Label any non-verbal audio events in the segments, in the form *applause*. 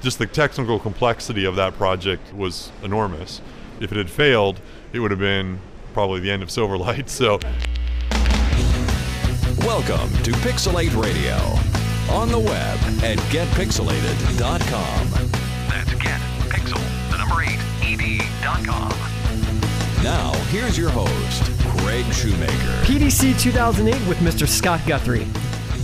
just the technical complexity of that project was enormous. If it had failed, it would have been probably the end of Silverlight. So, welcome to Pixelate Radio on the web at getpixelated.com. That's getpixel, the number eight, ed.com. Now, here's your host, Craig Shoemaker. PDC 2008 with Mr. Scott Guthrie.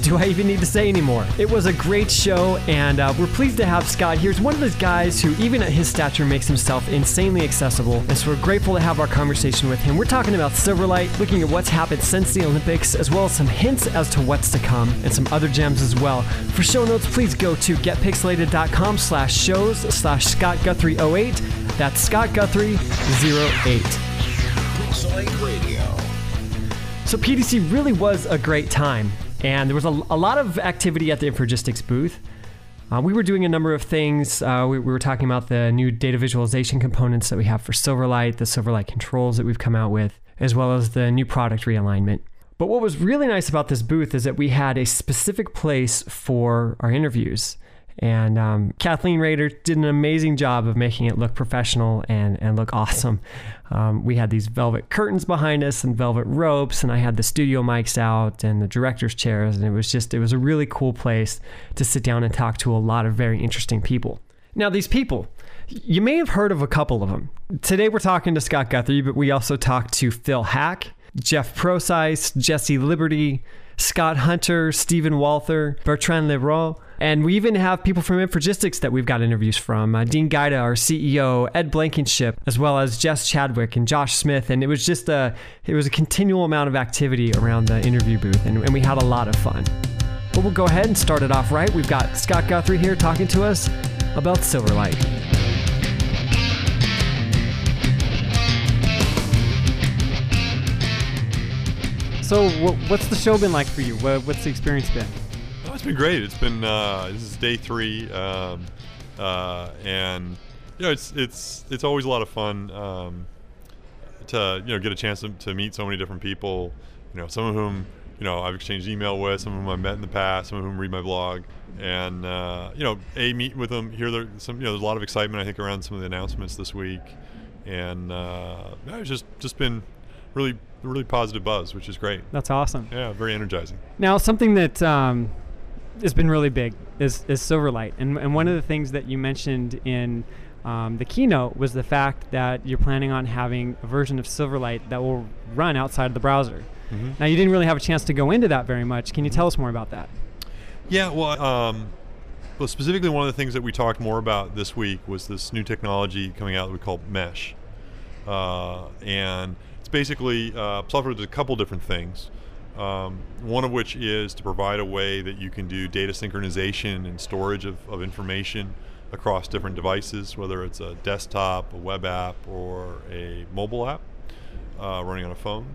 Do I even need to say anymore? It was a great show, and uh, we're pleased to have Scott here. He's one of those guys who, even at his stature, makes himself insanely accessible, and so we're grateful to have our conversation with him. We're talking about Silverlight, looking at what's happened since the Olympics, as well as some hints as to what's to come, and some other gems as well. For show notes, please go to getpixelated.com slash shows slash Scott Guthrie 08. That's Scott Guthrie 08. Pixelate Radio. So PDC really was a great time, and there was a, a lot of activity at the Infragistics booth. Uh, we were doing a number of things. Uh, we, we were talking about the new data visualization components that we have for Silverlight, the Silverlight controls that we've come out with, as well as the new product realignment. But what was really nice about this booth is that we had a specific place for our interviews. And um, Kathleen Rader did an amazing job of making it look professional and, and look awesome. Um, we had these velvet curtains behind us and velvet ropes, and I had the studio mics out and the director's chairs, and it was just, it was a really cool place to sit down and talk to a lot of very interesting people. Now, these people, you may have heard of a couple of them. Today we're talking to Scott Guthrie, but we also talked to Phil Haack, Jeff Prosise, Jesse Liberty, Scott Hunter, Stephen Walther, Bertrand Le Roy, and we even have people from Infragistics that we've got interviews from. Uh, Dean Guida, our CEO, Ed Blankenship, as well as Jess Chadwick and Josh Smith. And it was just a, it was a continual amount of activity around the interview booth, and, and we had a lot of fun. But we'll go ahead and start it off right. We've got Scott Guthrie here talking to us about Silverlight. So, what's the show been like for you? What's the experience been? It's been great. It's been uh, this is day three, um, uh, and you know it's it's it's always a lot of fun um, to you know get a chance to, to, meet so many different people. You know, some of whom you know I've exchanged email with, some of whom I've met in the past, some of whom read my blog, and uh, you know, a meet with them. Hear there some you know there's a lot of excitement I think around some of the announcements this week, and uh, it's just just been really really positive buzz, which is great. That's awesome. Yeah, very energizing. Now, something that um, has been really big is, is Silverlight, and and one of the things that you mentioned in um, the keynote was the fact that you're planning on having a version of Silverlight that will run outside of the browser. Mm-hmm. Now, you didn't really have a chance to go into that very much. Can you tell us more about that? Yeah, well, um, well, specifically, one of the things that we talked more about this week was this new technology coming out that we call Mesh, uh, and it's basically uh, software does a couple different things. Um, one of which is to provide a way that you can do data synchronization and storage of, of information across different devices, whether it's a desktop, a web app, or a mobile app uh, running on a phone.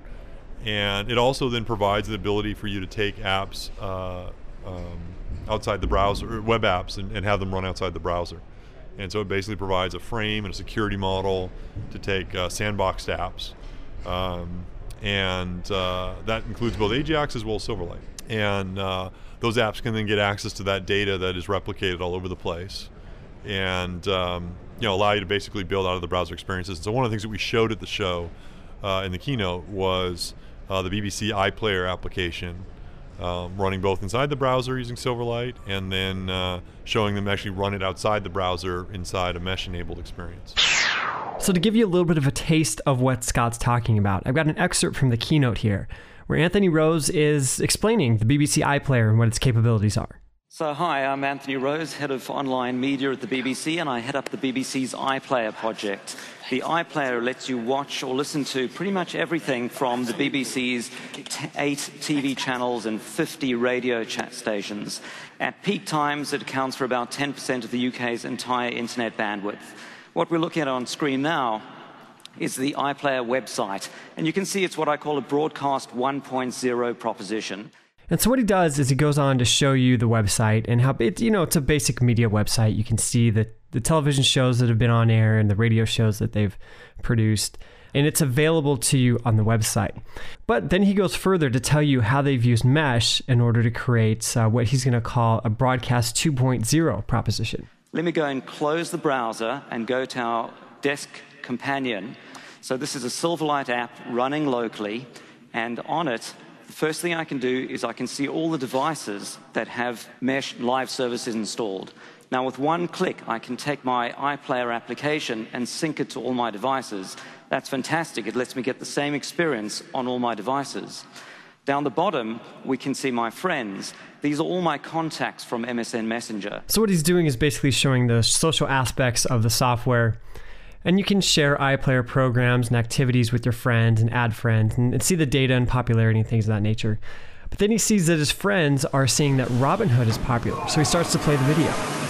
And it also then provides the ability for you to take apps uh, um, outside the browser, web apps, and, and, have them run outside the browser. And so it basically provides a frame and a security model to take uh, sandboxed apps um, and uh, that includes both Ajax as well as Silverlight. And uh, those apps can then get access to that data that is replicated all over the place, and um, you know allow you to basically build out of the browser experiences. And so one of the things that we showed at the show uh, in the keynote was uh, the BBC iPlayer application. Um, running both inside the browser using Silverlight and then uh, showing them actually run it outside the browser inside a mesh enabled experience. So, to give you a little bit of a taste of what Scott's talking about, I've got an excerpt from the keynote here where Anthony Rose is explaining the BBC iPlayer and what its capabilities are. So, hi, I'm Anthony Rose, head of online media at the BBC, and I head up the BBC's iPlayer project. The iPlayer lets you watch or listen to pretty much everything from the BBC's t- eight TV channels and 50 radio chat stations. At peak times, it accounts for about 10% of the UK's entire internet bandwidth. What we're looking at on screen now is the iPlayer website. And you can see it's what I call a broadcast 1.0 proposition. And so what he does is he goes on to show you the website and how it, you know, it's a basic media website. You can see the, the television shows that have been on air and the radio shows that they've produced. And it's available to you on the website. But then he goes further to tell you how they've used Mesh in order to create uh, what he's going to call a broadcast 2.0 proposition. Let me go and close the browser and go to our desk companion. So this is a Silverlight app running locally, and on it, the first thing I can do is I can see all the devices that have Mesh live services installed. Now, with one click, I can take my iPlayer application and sync it to all my devices. That's fantastic. It lets me get the same experience on all my devices. Down the bottom, we can see my friends. These are all my contacts from MSN Messenger. So what he's doing is basically showing the social aspects of the software. And you can share iPlayer programs and activities with your friends and add friends and, see the data and popularity and things of that nature. But then he sees that his friends are seeing that Robin Hood is popular, so he starts to play the video.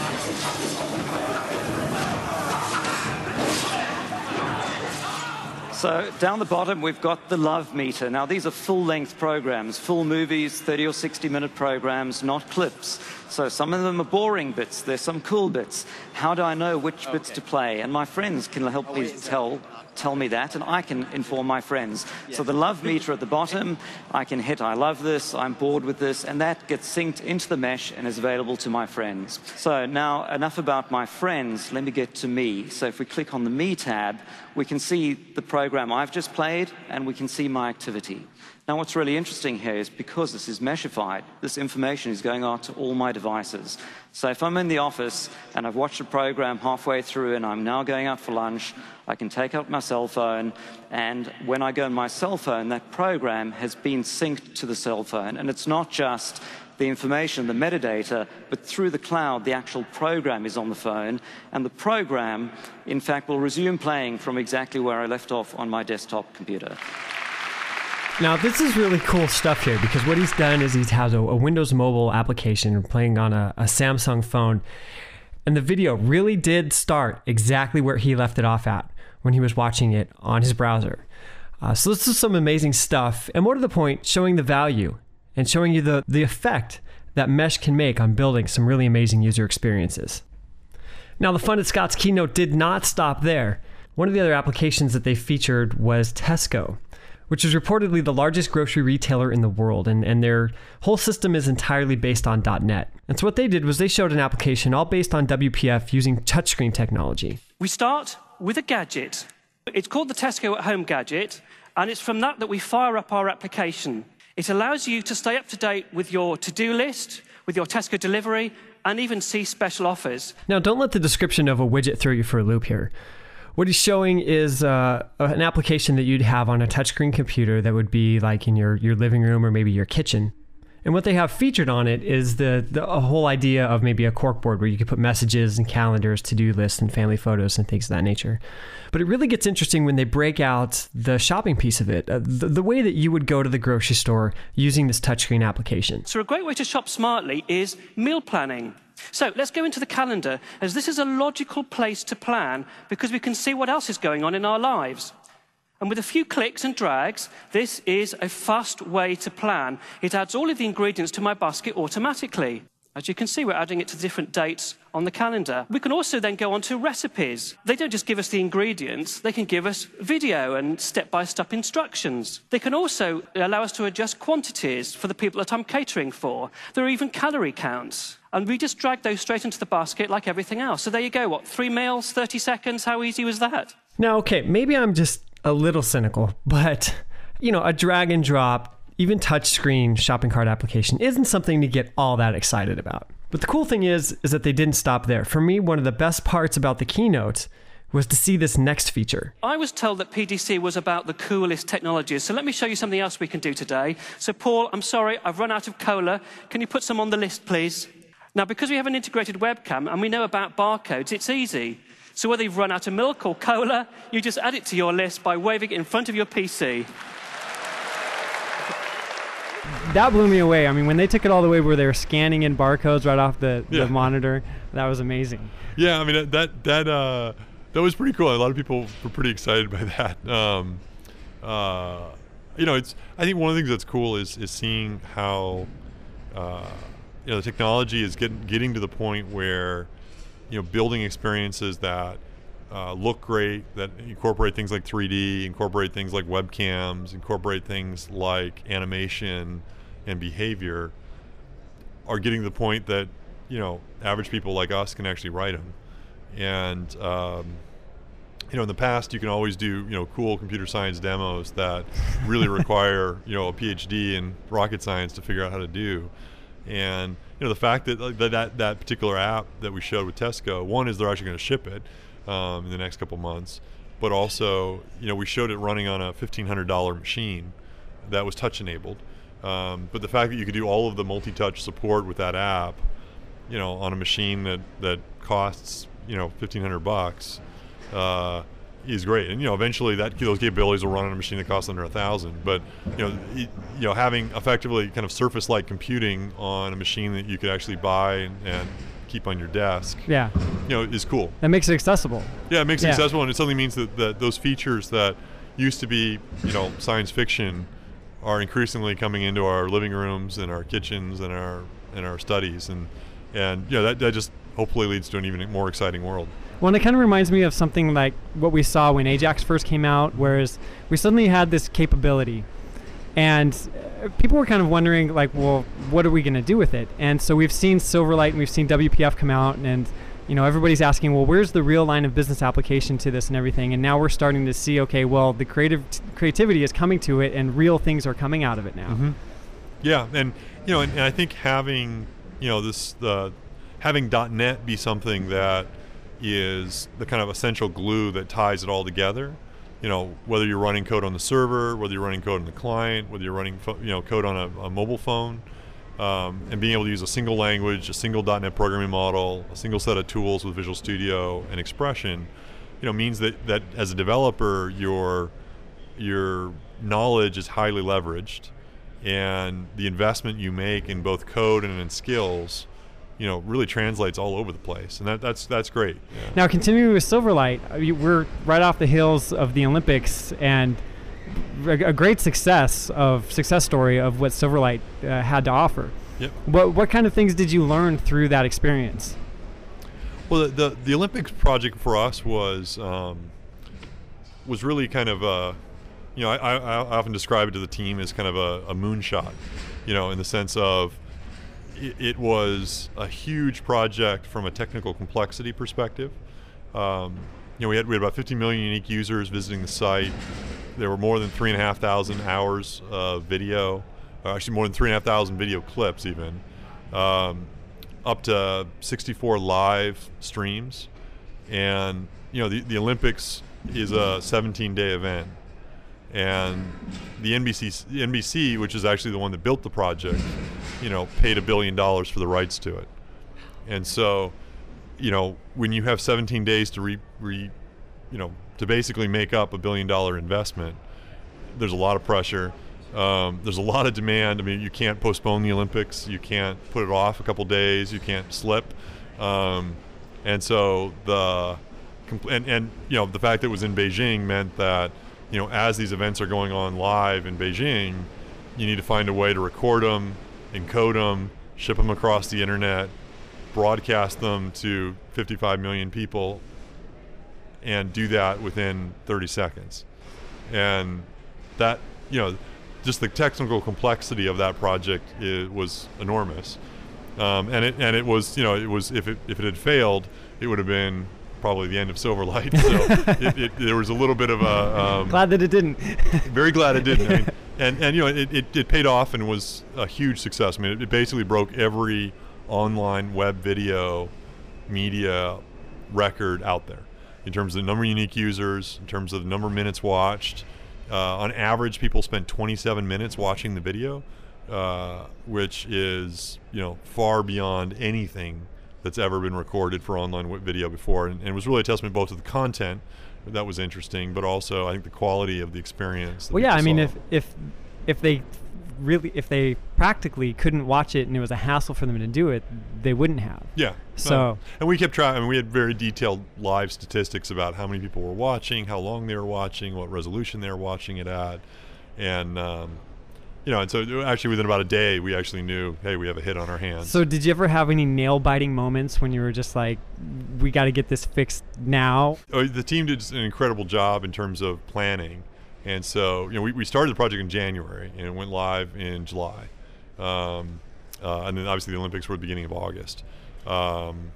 So down the bottom, we've got the love meter. Now, these are full-length programs, full movies, 30 or 60-minute programs, not clips. So some of them are boring bits. There's some cool bits. How do I know which okay. bits to play? And my friends can help me tell tell me that, and I can inform my friends. So the love meter at the bottom, I can hit I love this, I'm bored with this, and that gets synced into the mesh and is available to my friends. So now enough about my friends, let me get to me. So if we click on the Me tab, we can see the program I've just played, and we can see my activity. Now, what's really interesting here is because this is meshified, this information is going out to all my devices. So if I'm in the office and I've watched a program halfway through and I'm now going out for lunch, I can take out my cell phone, and when I go on my cell phone, that program has been synced to the cell phone. And it's not just the information, the metadata, but through the cloud, the actual program is on the phone. And the program, in fact, will resume playing from exactly where I left off on my desktop computer. Now, this is really cool stuff here because what he's done is he has a, a Windows mobile application playing on a, a Samsung phone. And the video really did start exactly where he left it off at when he was watching it on his browser. Uh, so this is some amazing stuff. And more to the point, showing the value and showing you the, the effect that Mesh can make on building some really amazing user experiences. Now, the fun at Scott's keynote did not stop there. One of the other applications that they featured was Tesco which is reportedly the largest grocery retailer in the world, and, and their whole system is entirely based on .NET. And so what they did was they showed an application all based on WPF using touchscreen technology. We start with a gadget. It's called the Tesco at Home gadget, and it's from that that we fire up our application. It allows you to stay up to date with your to-do list, with your Tesco delivery, and even see special offers. Now, don't let the description of a widget throw you for a loop here. What he's showing is uh, an application that you'd have on a touchscreen computer that would be like in your, your living room or maybe your kitchen. And what they have featured on it is the, the a whole idea of maybe a corkboard where you could put messages and calendars, to do lists, and family photos and things of that nature. But it really gets interesting when they break out the shopping piece of it, uh, the, the way that you would go to the grocery store using this touchscreen application. So, a great way to shop smartly is meal planning. So let's go into the calendar, as this is a logical place to plan because we can see what else is going on in our lives. And with a few clicks and drags, this is a fast way to plan. It adds all of the ingredients to my basket automatically. As you can see, we're adding it to different dates on the calendar. We can also then go on to recipes. They don't just give us the ingredients, they can give us video and step by step instructions. They can also allow us to adjust quantities for the people that I'm catering for. There are even calorie counts. And we just drag those straight into the basket like everything else. So there you go. What, three meals, 30 seconds? How easy was that? Now, okay, maybe I'm just a little cynical, *laughs* but, you know, a drag and drop even touchscreen shopping cart application isn't something to get all that excited about. But the cool thing is is that they didn't stop there. For me, one of the best parts about the keynote was to see this next feature. I was told that PDC was about the coolest technologies. So let me show you something else we can do today. So Paul, I'm sorry, I've run out of cola. Can you put some on the list, please? Now, because we have an integrated webcam and we know about barcodes, it's easy. So whether you've run out of milk or cola, you just add it to your list by waving it in front of your PC that blew me away. I mean, when they took it all the way where they were scanning in barcodes right off the, yeah. the monitor, that was amazing. Yeah, I mean that that uh, that was pretty cool. A lot of people were pretty excited by *laughs* that. Um, uh, you know, it's I think one of the things that's cool is is seeing how uh, you know the technology is getting getting to the point where you know building experiences that uh, look great, that incorporate things like 3D, incorporate things like webcams, incorporate things like animation and behavior, are getting to the point that you know average people like us can actually write them. And um, you know, in the past, you can always do you know cool computer science demos that really *laughs* require you know a PhD in rocket science to figure out how to do. And you know, the fact that that that particular app that we showed with Tesco, one is they're actually going to ship it um, in the next couple months, but also you know we showed it running on a fifteen hundred dollar machine that was touch enabled. Um, but the fact that you could do all of the multi-touch support with that app, you know, on a machine that that costs you know fifteen hundred bucks uh, is great. And you know, eventually that those capabilities will run on a machine that costs under a thousand. But you know, it, you know, having effectively kind of surface-like computing on a machine that you could actually buy and, and keep on your desk, Yeah. you know, is cool. That makes it accessible. Yeah, it makes it Yeah. accessible, and it suddenly means that, that those features that used to be, you know, science fiction, are increasingly coming into our living rooms and our kitchens and our and our studies, and and you know that, that just hopefully leads to an even more exciting world. Well, and it kind of reminds me of something like what we saw when Ajax first came out, whereas we suddenly had this capability, and uh, people were kind of wondering, like, well, what are we going to do with it? And so we've seen Silverlight and we've seen WPF come out, and you know everybody's asking, well, where's the real line of business application to this and everything? And now we're starting to see, okay, well, the creative creativity is coming to it, and real things are coming out of it now. Yeah, and you know, and, and I think having you know this the having .NET be something that is the kind of essential glue that ties it all together. You know, whether you're running code on the server, whether you're running code on the client, whether you're running you know code on a, a mobile phone, um, and being able to use a single language, a single .NET programming model, a single set of tools with Visual Studio and Expression, you know, means that that as a developer, your your knowledge is highly leveraged, and the investment you make in both code and in skills, you know, really translates all over the place, and that, that's that's great. Yeah. Now, continuing with Silverlight, uh, you- we're right off the heels of the Olympics and a, a great success of success story of what Silverlight uh, had to offer. Yep. What what kind of things did you learn through that experience? Well, the, the the Olympics project for us was um, was really kind of a, you know, I, I, I often describe it to the team as kind of a, a moonshot, you know, in the sense of it, was a huge project from a technical complexity perspective. Um, you know, we had we had about 50 million unique users visiting the site. There were more than three and a half thousand hours of video, actually more than three and a half thousand video clips even. Um, up to 64 live streams, and you know the, the Olympics is a 17 day event, and the NBC NBC, which is actually the one that built the project, you know, paid a billion dollars for the rights to it, and so, you know, when you have 17 days to re, re you know, to basically make up a billion dollar investment, there's a lot of pressure. Um, there's a lot of demand. I mean, you can't postpone the Olympics. You can't put it off a couple days. You can't slip. Um, and so the and, and you know the fact that it was in Beijing meant that you know as these events are going on live in Beijing, you need to find a way to record them, encode them, ship them across the internet, broadcast them to 55 million people, and do that within 30 seconds. And that, you know, just the technical complexity of that project was enormous. Um, and it and it was, you know, it was if it if it had failed, it would have been probably the end of Silverlight. So *laughs* it, it, there was a little bit of a um, Glad that it didn't. very glad it didn't. I mean, and and you know it, it, it paid off and was a huge success. I mean, it, it basically broke every online web video media record out there in terms of the number of unique users, in terms of the number of minutes watched. Uh, on average, people spent 27 minutes watching the video, uh, which is you know far beyond anything that's ever been recorded for online video before, and, and it was really a testament both to the content that was interesting, but also I think the quality of the experience. well, yeah. I mean, saw. if if if they really if they practically couldn't watch it and it was a hassle for them to do it, they wouldn't have. Yeah. So- no. and we kept trying. I mean, we had very detailed live statistics about how many people were watching, how long they were watching, what resolution they were watching it at, and um, you know, and so actually within about a day, we actually knew, hey, we have a hit on our hands. So, did you ever have any nail biting moments when you were just like, "We got to get this fixed now"? Oh, the team did an incredible job in terms of planning, and so you know, we, we started the project in January and it went live in July, um, uh, and then obviously the Olympics were the beginning of August. Um,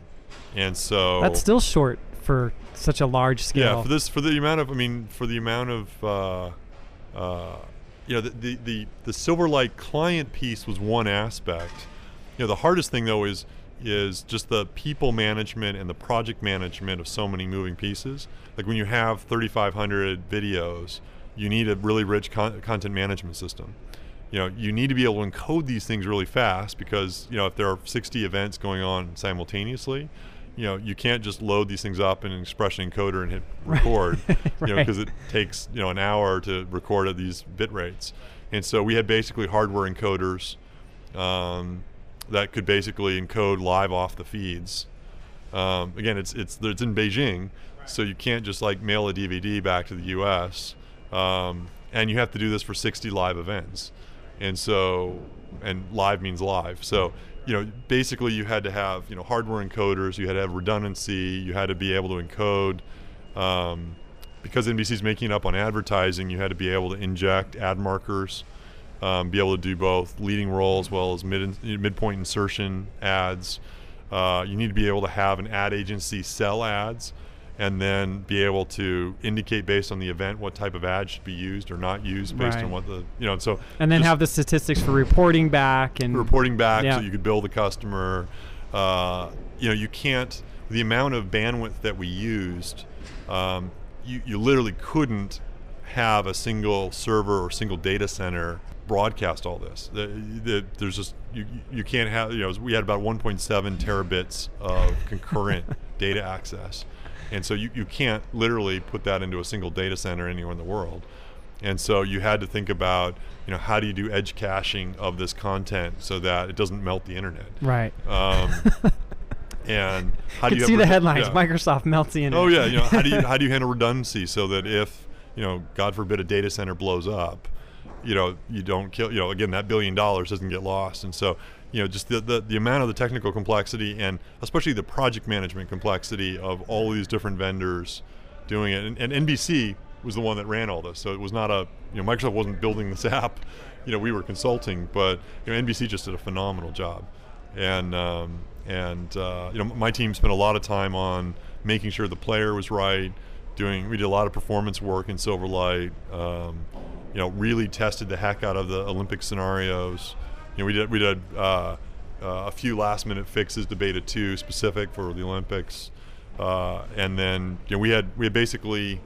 and so That's still short for such a large scale. yeah, for this, for the amount of, I mean, for the amount of, uh, uh, you know, the, the the the Silverlight client piece was one aspect. You know, the hardest thing though is is just the people management and the project management of so many moving pieces. Like when you have 3,500 videos, you need a really rich con- content management system. You know, you need to be able to encode these things really fast because you know if there are 60 events going on simultaneously, you know you can't just load these things up in an expression encoder and hit *laughs* record. You *laughs* know, because it takes you know an hour to record at these bit rates. And so we had basically hardware encoders um, that could basically encode live off the feeds. Um, again, it's it's it's in Beijing, so you can't just like mail a DVD back to the U.S. Um, and you have to do this for 60 live events, and so and live means live. So you know basically you had to have you know hardware encoders, you had to have redundancy, you had to be able to encode. Um, because NBC's making up on advertising, you had to be able to inject ad markers, um, be able to do both leading role as well as mid midpoint insertion ads. Uh, you need to be able to have an ad agency sell ads, and then be able to indicate based on the event what type of ad should be used or not used based Right. on what the you know. So and then have the statistics for reporting back and reporting back Yeah. so you could bill the customer. Uh, you know, you can't. The amount of bandwidth that we used, um, you, you literally couldn't have a single server or single data center broadcast all this. The, the, there's just you, you can't have. You know, we had about 1.7 terabits of concurrent *laughs* data access, and so you, you can't literally put that into a single data center anywhere in the world. And so you had to think about, you know, how do you do edge caching of this content so that it doesn't melt the internet? right. Um, *laughs* and how do you see the headlines. yeah. Microsoft melts the internet. Oh yeah, you know, how do you *laughs* how do you handle redundancy so that if you know, God forbid, a data center blows up, you know, you don't kill. You know, again, that billion dollars doesn't get lost, and so you know, just the, the the amount of the technical complexity and especially the project management complexity of all these different vendors doing it, and, and NBC was the one that ran all this, so it was not a you know, Microsoft wasn't building this *laughs* app. You know, we were consulting, but you know, NBC just did a phenomenal job and um, and uh, you know my team spent a lot of time on making sure the player was right. Doing we did a lot of performance work in Silverlight. Um, you know, really tested the heck out of the Olympic scenarios. You know, we did we did uh, uh, a few last minute fixes to Beta Two specific for the Olympics, uh, and then you know we had we had basically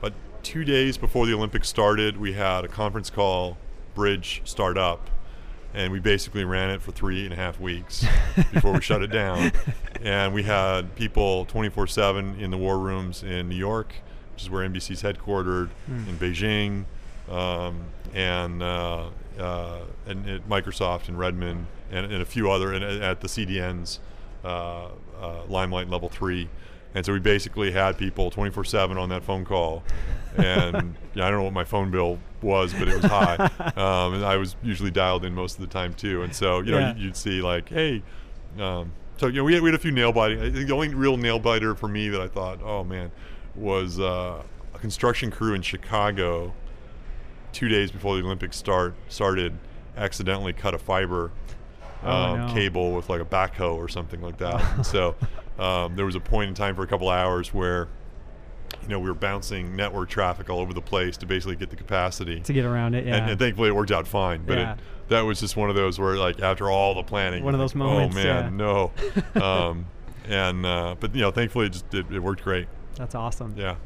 but two days before the Olympics started, we had a conference call, bridge start up, and we basically ran it for three and a half weeks *laughs* before we shut it down. And we had people 24 7 in the war rooms in New York, which is where NBC's headquartered, in Beijing, um, and, uh, uh, and at Microsoft in Redmond, and, and a few other, and at at the CDNs, uh, uh, Limelight Level 3. And so we basically had people 24 7 on that phone call. And *laughs* yeah, I don't know what my phone bill was, but it was high. *laughs* Um, and I was usually dialed in most of the time too. And so, you know, Yeah. you- you'd see like, hey, um, so, you know, we had, we had a few nail biting. I think the only real nail biter for me that I thought, oh man, was uh, a construction crew in Chicago two days before the Olympics start started accidentally cut a fiber Oh, um, no. cable with like a backhoe or something like that. *laughs* So um, there was a point in time for a couple hours where you know we were bouncing network traffic all over the place to basically get the capacity. to get around it. Yeah. And, and thankfully it worked out fine. But Yeah. it, that was just one of those where like after all the planning, One of those like, moments, Oh man, no. *laughs* um, and uh, but you know thankfully it just it, it worked great. That's awesome. Yeah.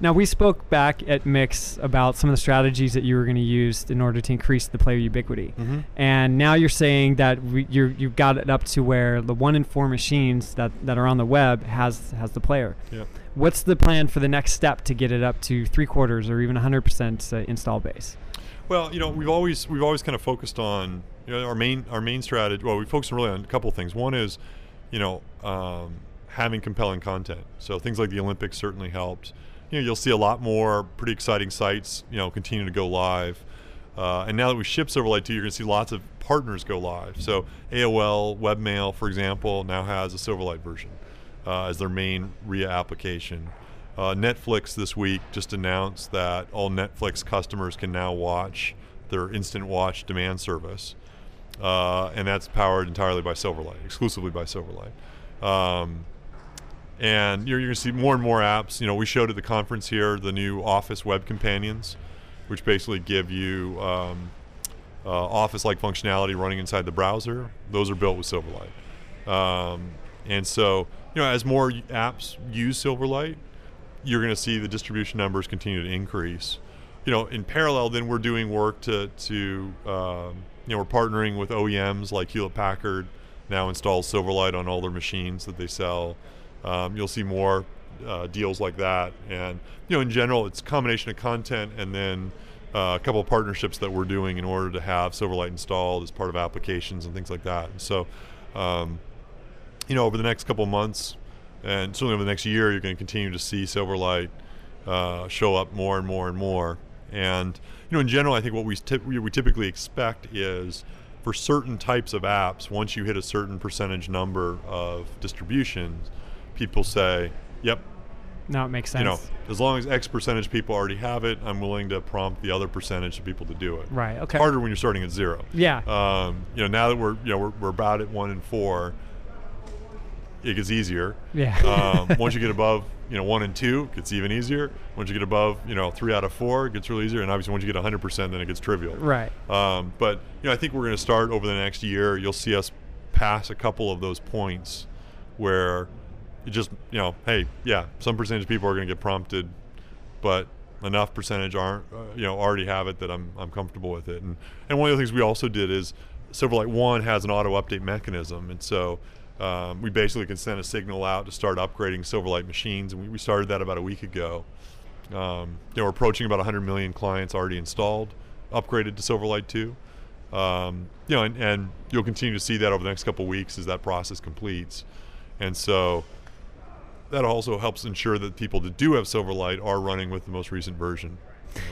Now we spoke back at Mix about some of the strategies that you were going to use in order to increase the player ubiquity, Mhm. and now you're saying that we, you're, you've got it up to where the one in four machines that, that are on the web has has the player. Yeah. What's the plan for the next step to get it up to three quarters or even 100% uh, install base? Well, you know, we've always we've always kind of focused on you know our main our main strategy. Well, we focused really on a couple of things. One is, you know, um, having compelling content. So things like the Olympics certainly helped. You know, you'll see a lot more pretty exciting sites. You know, continue to go live. Uh, and now that we ship Silverlight 2, you're going to see lots of partners go live. So AOL Webmail, for example, now has a Silverlight version uh, as their main RIA application. Uh, Netflix this week just announced that all Netflix customers can now watch their Instant Watch demand service, uh, and that's powered entirely by Silverlight, exclusively by Silverlight. Um, and you're, you're going to see more and more apps. You know, we showed at the conference here the new Office web companions, which basically give you um, uh, Office-like functionality running inside the browser. Those are built with Silverlight. Um, and so, you know, as more apps use Silverlight, you're going to see the distribution numbers continue to increase. You know, in parallel, then we're doing work to to um, you know we're partnering with OEMs like Hewlett Packard now installs Silverlight on all their machines that they sell. Um, you'll see more uh, deals like that, and you know, in general, it's a combination of content and then uh, a couple of partnerships that we're doing in order to have Silverlight installed as part of applications and things like that. So, um, you know, over the next couple of months, and certainly over the next year, you're going to continue to see Silverlight uh, show up more and more and more. And you know, in general, I think what we tip- we we typically expect is for certain types of apps, once you hit a certain percentage number of distributions, people say, "Yep, No, it makes sense. you know, as long as X percentage of people already have it, I'm willing to prompt the other percentage of people to do it." Right, okay. It's harder when you're starting at zero. Yeah. Um, you know, now that we're you know we're, we're about at one and four, it gets easier. Yeah. um, once you get above you know one and two, it gets even easier. Once you get above you know three out of four, it gets really easier. And obviously, once you get 100 percent, then it gets trivial. Right. Um, but you know, I think we're going to start over the next year. You'll see us pass a couple of those points where it just you know, hey, yeah, some percentage of people are going to get prompted, but enough percentage aren't uh, you know already have it that I'm I'm comfortable with it. And and one of the things we also did is Silverlight One has an auto update mechanism, and so. Um, we basically can send a signal out to start upgrading Silverlight machines, and we, we started that about a week ago. Um, you know, we're approaching about 100 million clients already installed, upgraded to Silverlight 2. Um, you know, and, and you'll continue to see that over the next couple weeks as that process completes. And so that also helps ensure that people that do have Silverlight are running with the most recent version.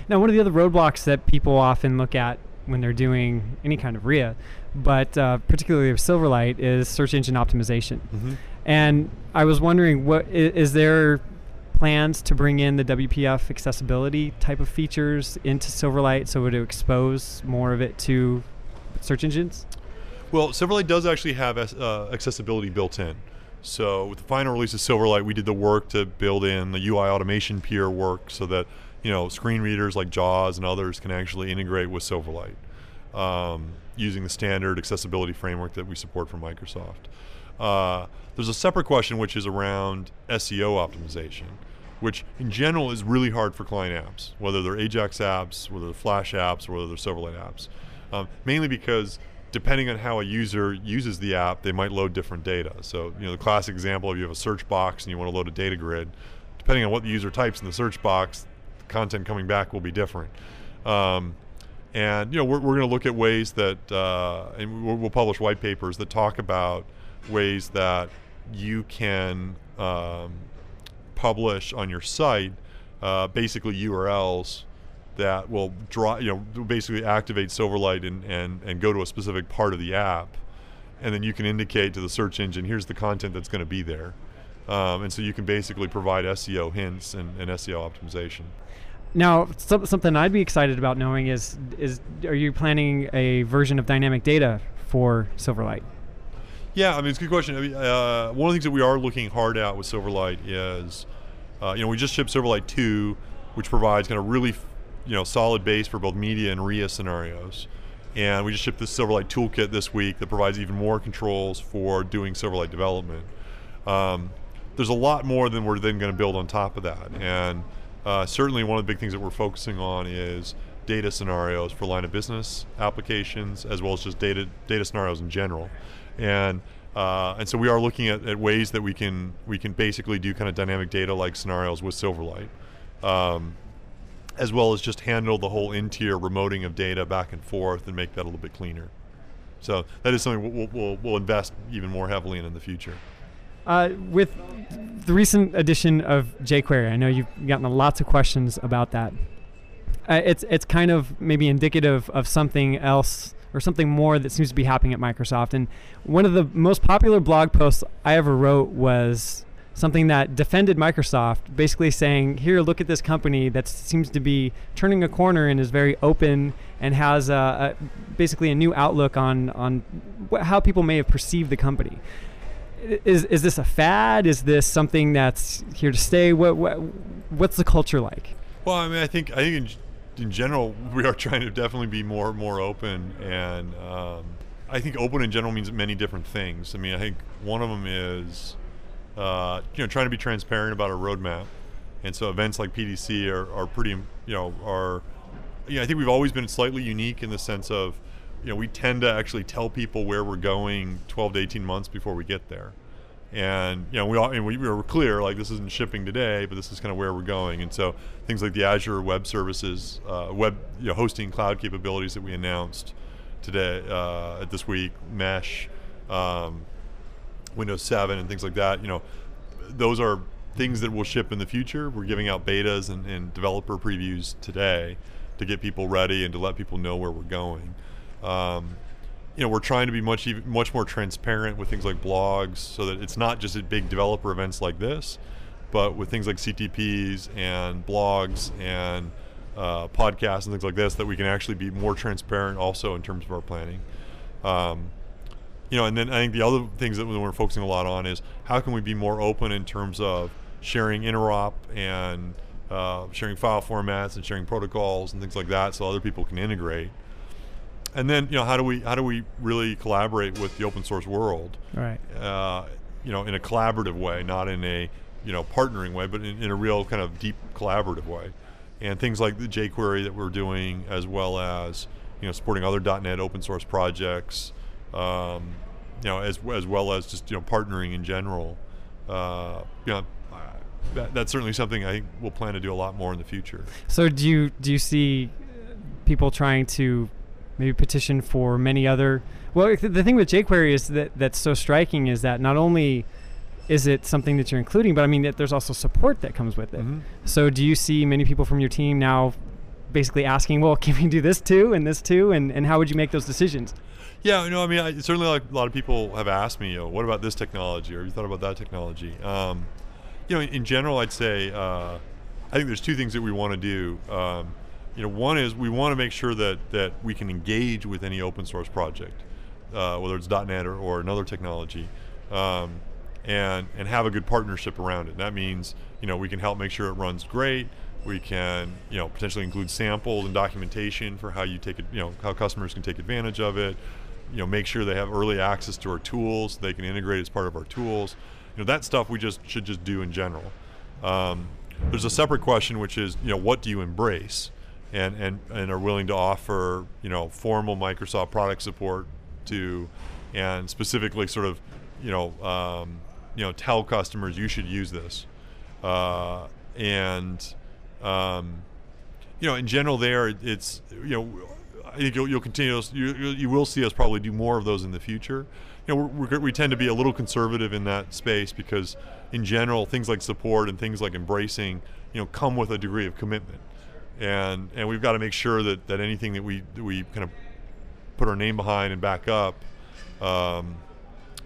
Now, one of the other roadblocks that people often look at when they're doing any kind of RIA, but uh, particularly with Silverlight, is search engine optimization. And I was wondering, what is, is there plans to bring in the WPF accessibility type of features into Silverlight so to expose more of it to search engines? Well, Silverlight does actually have uh, accessibility built in. So with the final release of Silverlight, we did the work to build in the UI automation peer work so that you know screen readers like JAWS and others can actually integrate with Silverlight um, using the standard accessibility framework that we support from Microsoft. Uh, there's a separate question which is around SEO optimization, which in general is really hard for client apps, whether they're Ajax apps, whether they're Flash apps, or whether they're Silverlight apps. Um, mainly because depending on how a user uses the app, they might load different data. So, you know, the classic example of you have a search box and you want to load a data grid, depending on what the user types in the search box, the content coming back will be different. Um, and you know, we're, we're going to look at ways that, uh, and we'll, we'll publish white papers that talk about ways that you can um, publish on your site uh, basically URLs that will draw, you know, basically activate Silverlight and, and, and go to a specific part of the app. And then you can indicate to the search engine, here's the content that's going to be there. Um, and so you can basically provide SEO hints and, and SEO optimization. Now, some, something I'd be excited about knowing is is are you planning a version of dynamic data for Silverlight? Yeah, I mean it's a good question. I mean, uh, one of the things that we are looking hard at with Silverlight is, uh, you know, we just shipped Silverlight two, which provides kind of really, you know, solid base for both media and RIA scenarios, and we just shipped this Silverlight toolkit this week that provides even more controls for doing Silverlight development. Um, there's a lot more than we're then going to build on top of that, and uh, certainly one of the big things that we're focusing on is data scenarios for line of business applications as well as just data data scenarios in general. And uh, and so we are looking at, at ways that we can we can basically do kind of dynamic data like scenarios with Silverlight, um, as well as just handle the whole n-tier remoting of data back and forth and make that a little bit cleaner. So that is something we'll, we'll, we'll invest even more heavily in in the future. Uh, with the recent addition of jQuery, I know you've gotten lots of questions about that. Uh, it's it's kind of maybe indicative of something else or something more that seems to be happening at Microsoft. And one of the most popular blog posts I ever wrote was something that defended Microsoft, basically saying, "Here, look at this company that seems to be turning a corner and is very open and has a, a basically a new outlook on on wh- how people may have perceived the company." is is this a fad? Is this something that's here to stay? What, what what's the culture like? Well, I mean, I think I think in, in general *laughs* we are trying to definitely be more more open, and um, I think open in general means many different things. I mean, I think one of them is uh, you know trying to be transparent about our roadmap, and so events like PDC are, are pretty you know are you know, I think we've always been slightly unique in the sense of you know we tend to actually tell people where we're going 12 to 18 months before we get there. And you know we all and we, we were clear like this isn't shipping today but this is kind of where we're going. And so things like the azure web services uh, web you know, hosting cloud capabilities that we announced today uh, this week mesh um, windows 7 and things like that you know those are things that will ship in the future we're giving out betas and, and developer previews today to get people ready and to let people know where we're going um, you know, we're trying to be much even, much more transparent with things like blogs, so that it's not just at big developer events like this, but with things like CTPs and blogs and uh, podcasts and things like this, that we can actually be more transparent also in terms of our planning. Um, you know, and then I think the other things that we're focusing a lot on is how can we be more open in terms of sharing interop and uh, sharing file formats and sharing protocols and things like that, so other people can integrate. And then you know how do we how do we really collaborate with the open source world? Right. Uh, you know in a collaborative way not in a you know partnering way but in, in, a real kind of deep collaborative way. And things like the jQuery that we're doing as well as you know supporting other .NET open source projects um, you know as, as well as just you know partnering in general uh, you know that, that's certainly something I think we'll plan to do a lot more in the future. So do you do you see people trying to maybe petition for many other. Well, the thing with jQuery is that that's so striking is that not only is it something that you're including, but I mean, there's also support that comes with it. Mm-hmm. So, do you see many people from your team now basically asking, well, can we do this too and this too? And, and how would you make those decisions? Yeah, know, I mean, I, certainly like a lot of people have asked me, know, what about this technology or you thought about that technology? Um, you know, in, in, general, I'd say uh, I think there's two things that we want to do. Um, you know, one is we want to make sure that that we can engage with any open source project, uh, whether it's .NET or, or another technology, um, and and have a good partnership around it. That means you know we can help make sure it runs great. We can you know potentially include samples and documentation for how you take it, you know, how customers can take advantage of it. You know, make sure they have early access to our tools. They can integrate as part of our tools. You know, that stuff we just should just do in general. Um, there's a separate question, which is, you know, what do you embrace? and, and, and are willing to offer you know formal Microsoft product support to and specifically sort of you know um, you know tell customers you should use this uh, and um, you know in general there it's you know I think you'll, you'll continue you, you will see us probably do more of those in the future you know we're, we tend to be a little conservative in that space because in general things like support and things like embracing you know come with a degree of commitment and and we've got to make sure that, that anything that we that we kind of put our name behind and back up, um,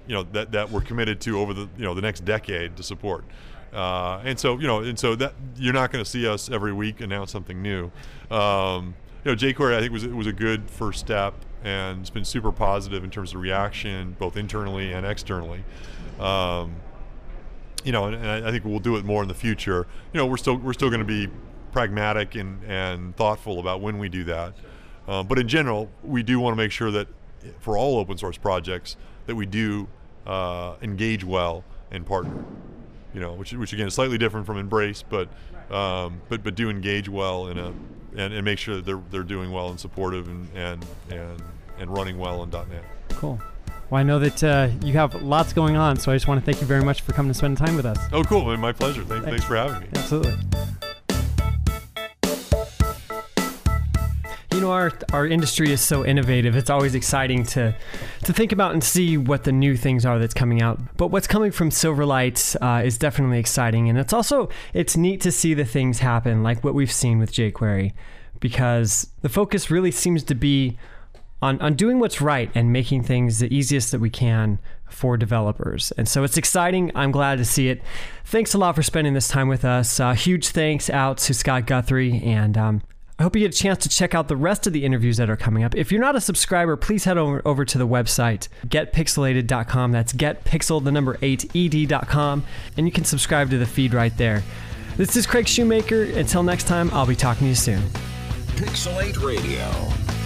you know that, that we're committed to over the you know the next decade to support. Uh, and so you know and so that you're not going to see us every week announce something new. Um, you know jQuery I think was was a good first step and it's been super positive in terms of reaction both internally and externally. Um, you know, and, and, I think we'll do it more in the future. You know, we're still we're still going to be pragmatic and, and thoughtful about when we do that. Uh, but in general, we do want to make sure that for all open source projects that we do uh, engage well and partner. You know, which, which again is slightly different from embrace, but um, but but do engage well in a and, and make sure that they're they're doing well and supportive and and and, and running well in .NET. Cool. Well, I know that uh, you have lots going on, so I just want to thank you very much for coming to spend time with us. Oh, cool. My pleasure. Thanks, thanks for having me. Absolutely. You know our our industry is so innovative it's always exciting to to think about and see what the new things are that's coming out but what's coming from silverlight uh, is definitely exciting and it's also it's neat to see the things happen like what we've seen with jquery because the focus really seems to be on, on doing what's right and making things the easiest that we can for developers. And so it's exciting. I'm glad to see it. Thanks a lot for spending this time with us. Uh, huge thanks out to Scott Guthrie and um, I hope you get a chance to check out the rest of the interviews that are coming up. If you're not a subscriber, please head over, over to the website, getpixelated.com. That's getpixel, the number 8, ed.com, and you can subscribe to the feed right there. This is Craig Shoemaker. Until next time, I'll be talking to you soon. Pixelate Radio.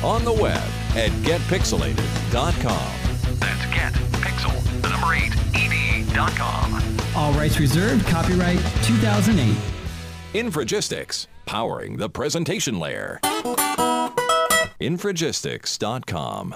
On the web at getpixelated.com. That's getpixel, the number 8, ed.com. All rights reserved. Copyright 2008. Infragistics, powering the presentation layer. Infragistics.com.